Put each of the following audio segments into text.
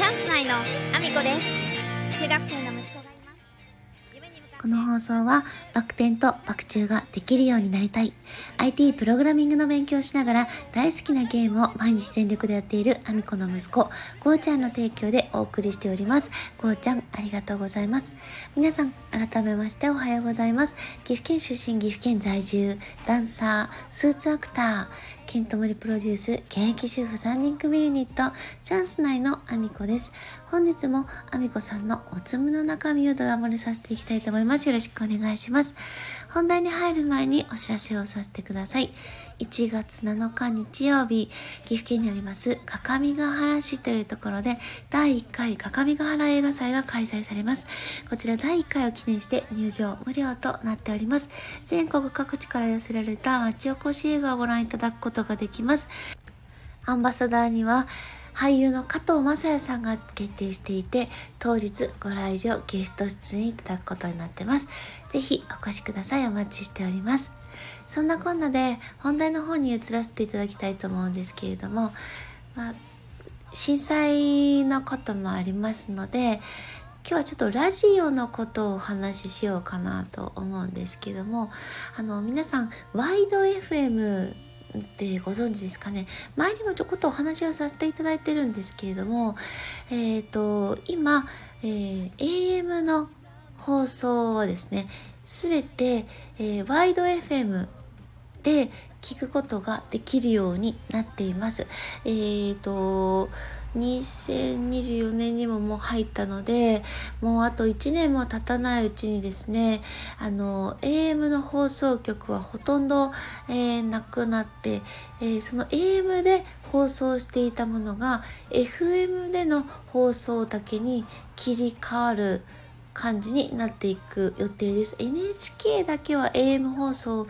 チャンス内のアミコです。中学生の息子がいます。夢に向かって。この放送はバク転とバク宙ができるようになりたい。IT プログラミングの勉強をしながら大好きなゲームを毎日全力でやっているアミコの息子ゴーちゃんの提供でお送りしております。ゴーちゃんありがとうございます。皆さん改めましておはようございます。岐阜県出身岐阜県在住ダンサースーツアクターケントモリプロデュース現役主婦3人組ユニットチャンス内のアミコです。本日もアミコさんのおつむの中身をだだ漏れさせていきたいと思います。よろしくお願いします。本題に入る前にお知らせをさせてください。1月7日日曜日岐阜県にあります各務原市というところで第1回各務原映画祭が開催されます。こちら第1回を記念して入場無料となっております。全国各地から寄せられた町おこし映画をご覧いただくことができます。アンバサダーには俳優の加藤雅也さんが決定していて当日ご来場ゲスト出演いただくことになってます。ぜひお越しください。お待ちしております。そんなこんなで本題の方に移らせていただきたいと思うんですけれども、まあ、震災のこともありますので今日はちょっとラジオのことをお話ししようかなと思うんですけどもあの皆さんワイド FM ってご存知ですかね前にもちょこっとお話をさせていただいてるんですけれどもえっ、と今、えー AM の放送はですね全て、えーワイド FM で聞くことができるようになっています。えっ、と2024年にももう入ったのでもうあと1年も経たないうちにですねあの AM の放送局はほとんど、えーなくなって、えーその AM で放送していたものが FM での放送だけに切り替わる感じになっていく予定です NHK だけは AM 放送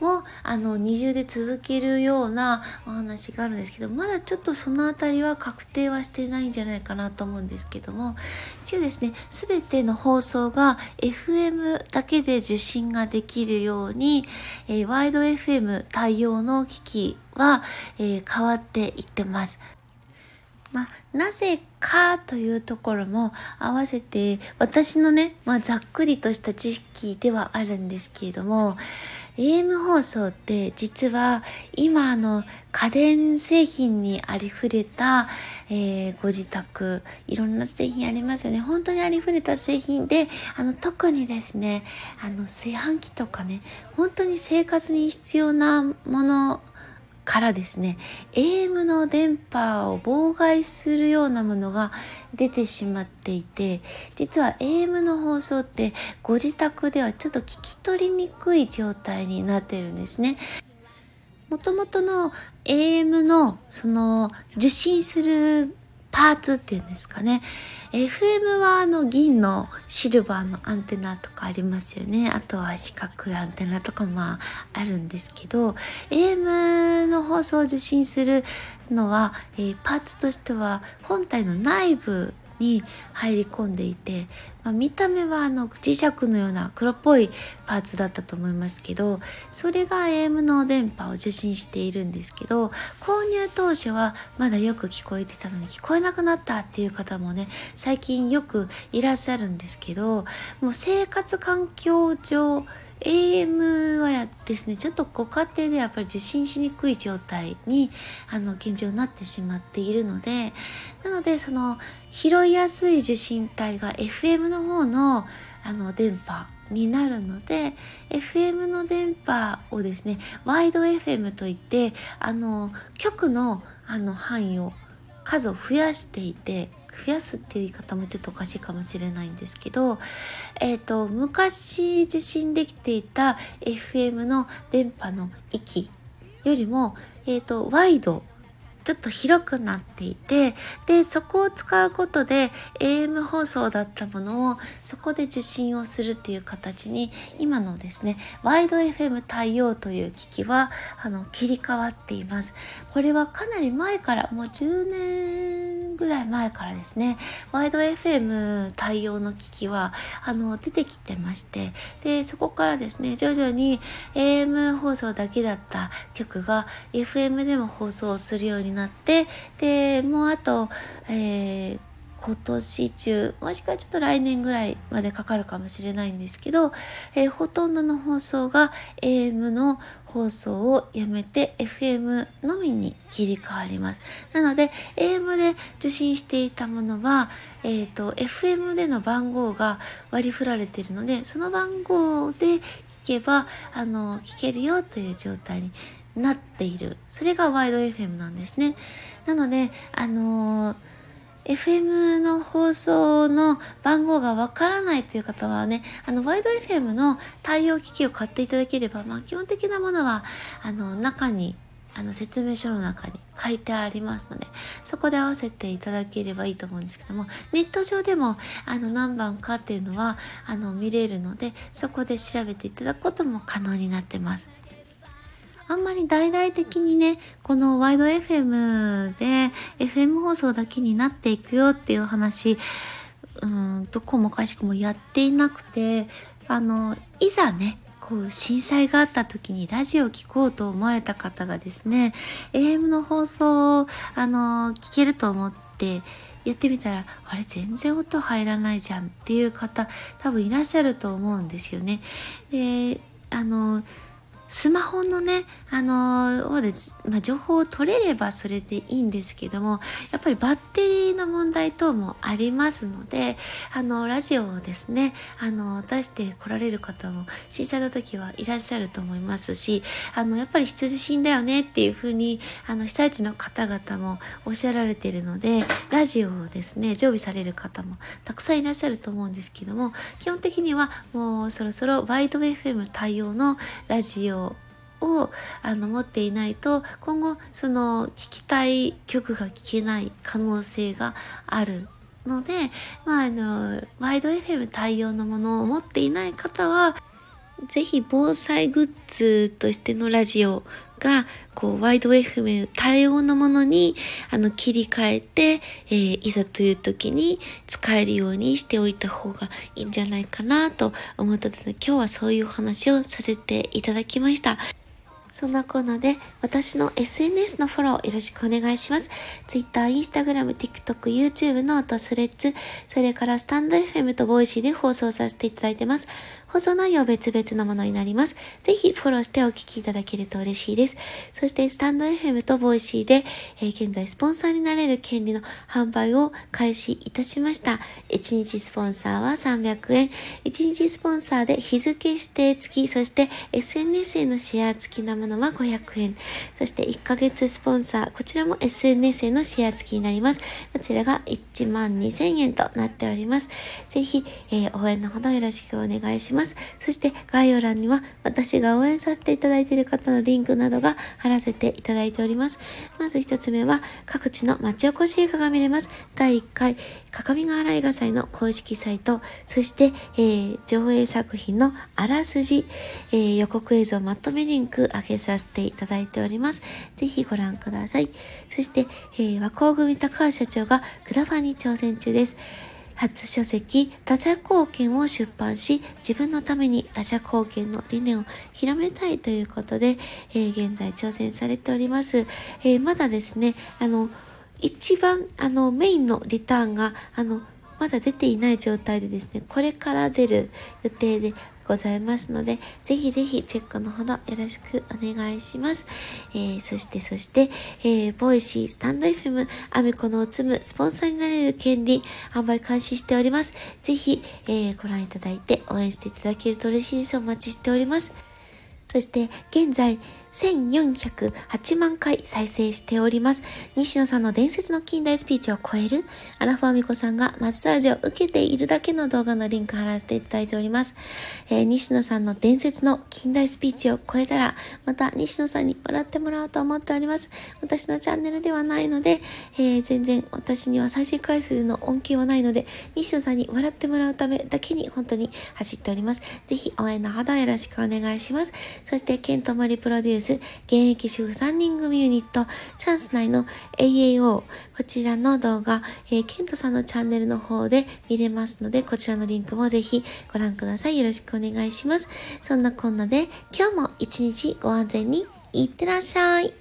もあの二重で続けるようなお話があるんですけどまだちょっとそのあたりは確定はしてないんじゃないかなと思うんですけども一応ですね全ての放送が FM だけで受信ができるように、えーワイド FM 対応の機器は、えー変わっていってます。まあ、なぜかというところも合わせて私のね、まあ、ざっくりとした知識ではあるんですけれども AM 放送って実は今あの家電製品にありふれた、えーご自宅いろんな製品ありますよね。本当にありふれた製品であの特にですねあの炊飯器とかね本当に生活に必要なものからですね AM の電波を妨害するようなものが出てしまっていて実は AM の放送ってご自宅ではちょっと聞き取りにくい状態になってるんですね。もともとの AM のその受信するパーツっていうんですかね。FM はあの銀のシルバーのアンテナとかありますよね。あとは四角アンテナとかもまああるんですけど AM の放送を受信するのは、えーパーツとしては本体の内部に入り込んでいて、まあ、見た目はあの磁石のような黒っぽいパーツだったと思いますけどそれが AM の電波を受信しているんですけど購入当初はまだよく聞こえてたのに聞こえなくなったっていう方もね最近よくいらっしゃるんですけどもう生活環境上 AM はですねちょっとご家庭でやっぱり受信しにくい状態にあの現状になってしまっているのでなのでその拾いやすい受信帯が FM の方のあの電波になるので FM の電波をですねワイド FM といってあの局のあの範囲を数を増やしていて増やすっていう言い方もちょっとおかしいかもしれないんですけど、えー、と昔受信できていた FM の電波の域よりも、えー、とワイドちょっと広くなっていてでそこを使うことで AM 放送だったものをそこで受信をするっていう形に今のですねワイド FM 対応という機器はあの切り替わっています。これはかなり前からもう10年ぐらい前からですねワイド FM 対応の機器はあの出てきてましてでそこからですね徐々に AM 放送だけだった曲が FM でも放送するようになってでもうあと、えー今年中、もしくはちょっと来年ぐらいまでかかるかもしれないんですけど、えー、ほとんどの放送が AM の放送をやめて FM のみに切り替わります。なので、AM で受信していたものは、えっ、ー、と、FM での番号が割り振られているので、その番号で聞けば、あの、聞けるよという状態になっている。それがワイド FM なんですね。なので、あのー FM の放送の番号がわからないという方はね、あの、ワイド FM の対応機器を買っていただければ、まあ、基本的なものは、あの、中に、あの、説明書の中に書いてありますので、そこで合わせていただければいいと思うんですけども、ネット上でも、あの、何番かっていうのは、あの、見れるので、そこで調べていただくことも可能になってます。あんまり大々的にね、このワイド FM で FM 放送だけになっていくよっていう話、うん、どこもかしくもやっていなくて、あの、いざね、こう震災があった時にラジオを聴こうと思われた方がですね AM の放送をあの聞けると思ってやってみたらあれ全然音入らないじゃんっていう方多分いらっしゃると思うんですよね。であのスマホのね、あのー、で、まあ、情報を取れればそれでいいんですけども、やっぱりバッテリーの問題等もありますので、あの、ラジオをですね、あの、出して来られる方も震災の時はいらっしゃると思いますし、あの、やっぱり必需品だよねっていうふうに、あの、被災地の方々もおっしゃられているので、ラジオをですね、常備される方もたくさんいらっしゃると思うんですけども、基本的にはもうそろそろワイド FM 対応のラジオをあの持っていないと今後その聴きたい曲が聴けない可能性があるので、まあ、あのワイド FM 対応のものを持っていない方は是非防災グッズとしてのラジオがこうワイド FM 対応のものにあの切り替えて、えー、いざという時に使えるようにしておいた方がいいんじゃないかなと思ったので今日はそういうお話をさせていただきました。そんなコーナーで私の SNS のフォローよろしくお願いします。Twitter、Instagram、TikTok、YouTube、 note、Threads、それからスタンド FM とボイシーで放送させていただいてます。放送内容別々のものになります。ぜひフォローしてお聞きいただけると嬉しいです。そしてスタンド FM とボイシーで、えー、現在スポンサーになれる権利の販売を開始いたしました。1日スポンサーは300円。1日スポンサーで日付指定付き、そして SNS へのシェア付きのものは500円。そして1ヶ月スポンサー、こちらも SNS へのシェア付きになります。こちらが1万2000円となっております。ぜひ、えー、応援のほどよろしくお願いします。そして概要欄には私が応援させていただいている方のリンクなどが貼らせていただいております。まず一つ目は各地の町おこし映画が見れます。第1回、各務原映画祭の公式サイト、そして、えー、上映作品のあらすじ、えー、予告映像まとめリンク上げさせていただいております。ぜひご覧ください。そして、えー、和光組高橋社長がクラファンに挑戦中です。初書籍、他者貢献を出版し、自分のために他者貢献の理念を広めたいということで、えー、現在挑戦されております。えー、まだですね、あの、一番、あの、メインのリターンが、あの、まだ出ていない状態でですね、これから出る予定でございますので、ぜひぜひチェックのほどよろしくお願いします。えー、そしてそして、えー、 Voicy、stand.fm、アメコのおつむ、スポンサーになれる権利、販売開始しております。ぜひ、えー、ご覧いただいて応援していただけると嬉しいです。お待ちしております。そして、現在、1408万回再生しております。西野さんの伝説の近大スピーチを超えるアラファミコさんがマッサージを受けているだけの動画のリンク貼らせていただいております。えー、西野さんの伝説の近代スピーチを超えたら、また西野さんに笑ってもらおうと思っております。私のチャンネルではないので、えー、全然私には再生回数の恩恵はないので、西野さんに笑ってもらうためだけに本当に走っております。ぜひ応援のほどよろしくお願いします。そして、ケントマリプロデュースス、現役主婦3人組ユニット、チャンス内の AAO、こちらの動画、えー、ケントさんのチャンネルの方で見れますので、こちらのリンクもぜひご覧ください。よろしくお願いします。そんなこんなで、今日も一日ご安全にいってらっしゃい。